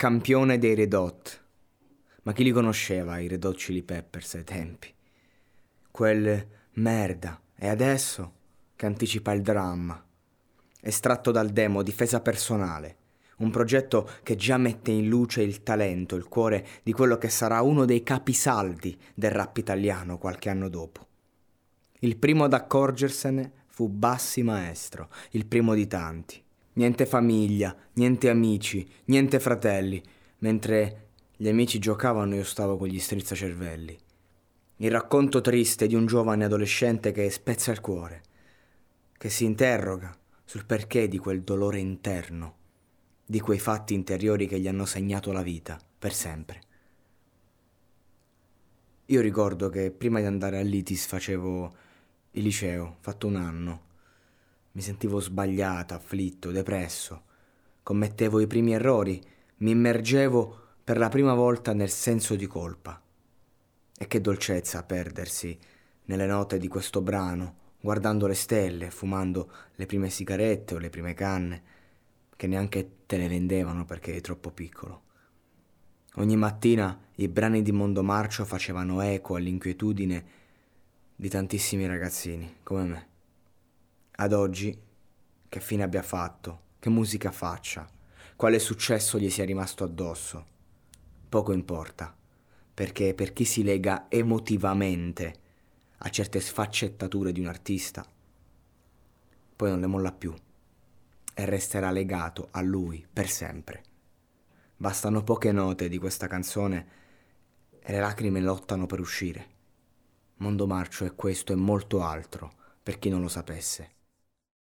Campione dei Red Hot. Ma chi li conosceva i Red Hot Chili Peppers ai tempi? Quel merda. E adesso che anticipa il dramma. Estratto dal demo Difesa personale. Un progetto che già mette in luce il talento, il cuore di quello che sarà uno dei capisaldi del rap italiano qualche anno dopo. Il primo ad accorgersene fu Bassi Maestro, il primo di tanti. Niente famiglia, niente amici, niente fratelli, mentre gli amici giocavano io stavo con gli strizzacervelli. Il racconto triste di un giovane adolescente che spezza il cuore, che si interroga sul perché di quel dolore interno, di quei fatti interiori che gli hanno segnato la vita per sempre. Io ricordo che prima di andare all'ITIS facevo il liceo, fatto un anno. Mi sentivo sbagliato, afflitto, depresso. Commettevo i primi errori, mi immergevo per la prima volta nel senso di colpa. E che dolcezza perdersi nelle note di questo brano, guardando le stelle, fumando le prime sigarette o le prime canne, che neanche te le vendevano perché eri troppo piccolo. Ogni mattina i brani di Mondo Marcio facevano eco all'inquietudine di tantissimi ragazzini come me. Ad oggi, che fine abbia fatto, che musica faccia, quale successo gli sia rimasto addosso, poco importa, perché per chi si lega emotivamente a certe sfaccettature di un artista, poi non le molla più e resterà legato a lui per sempre. Bastano poche note di questa canzone e le lacrime lottano per uscire. Mondo Marcio è questo e molto altro, per chi non lo sapesse.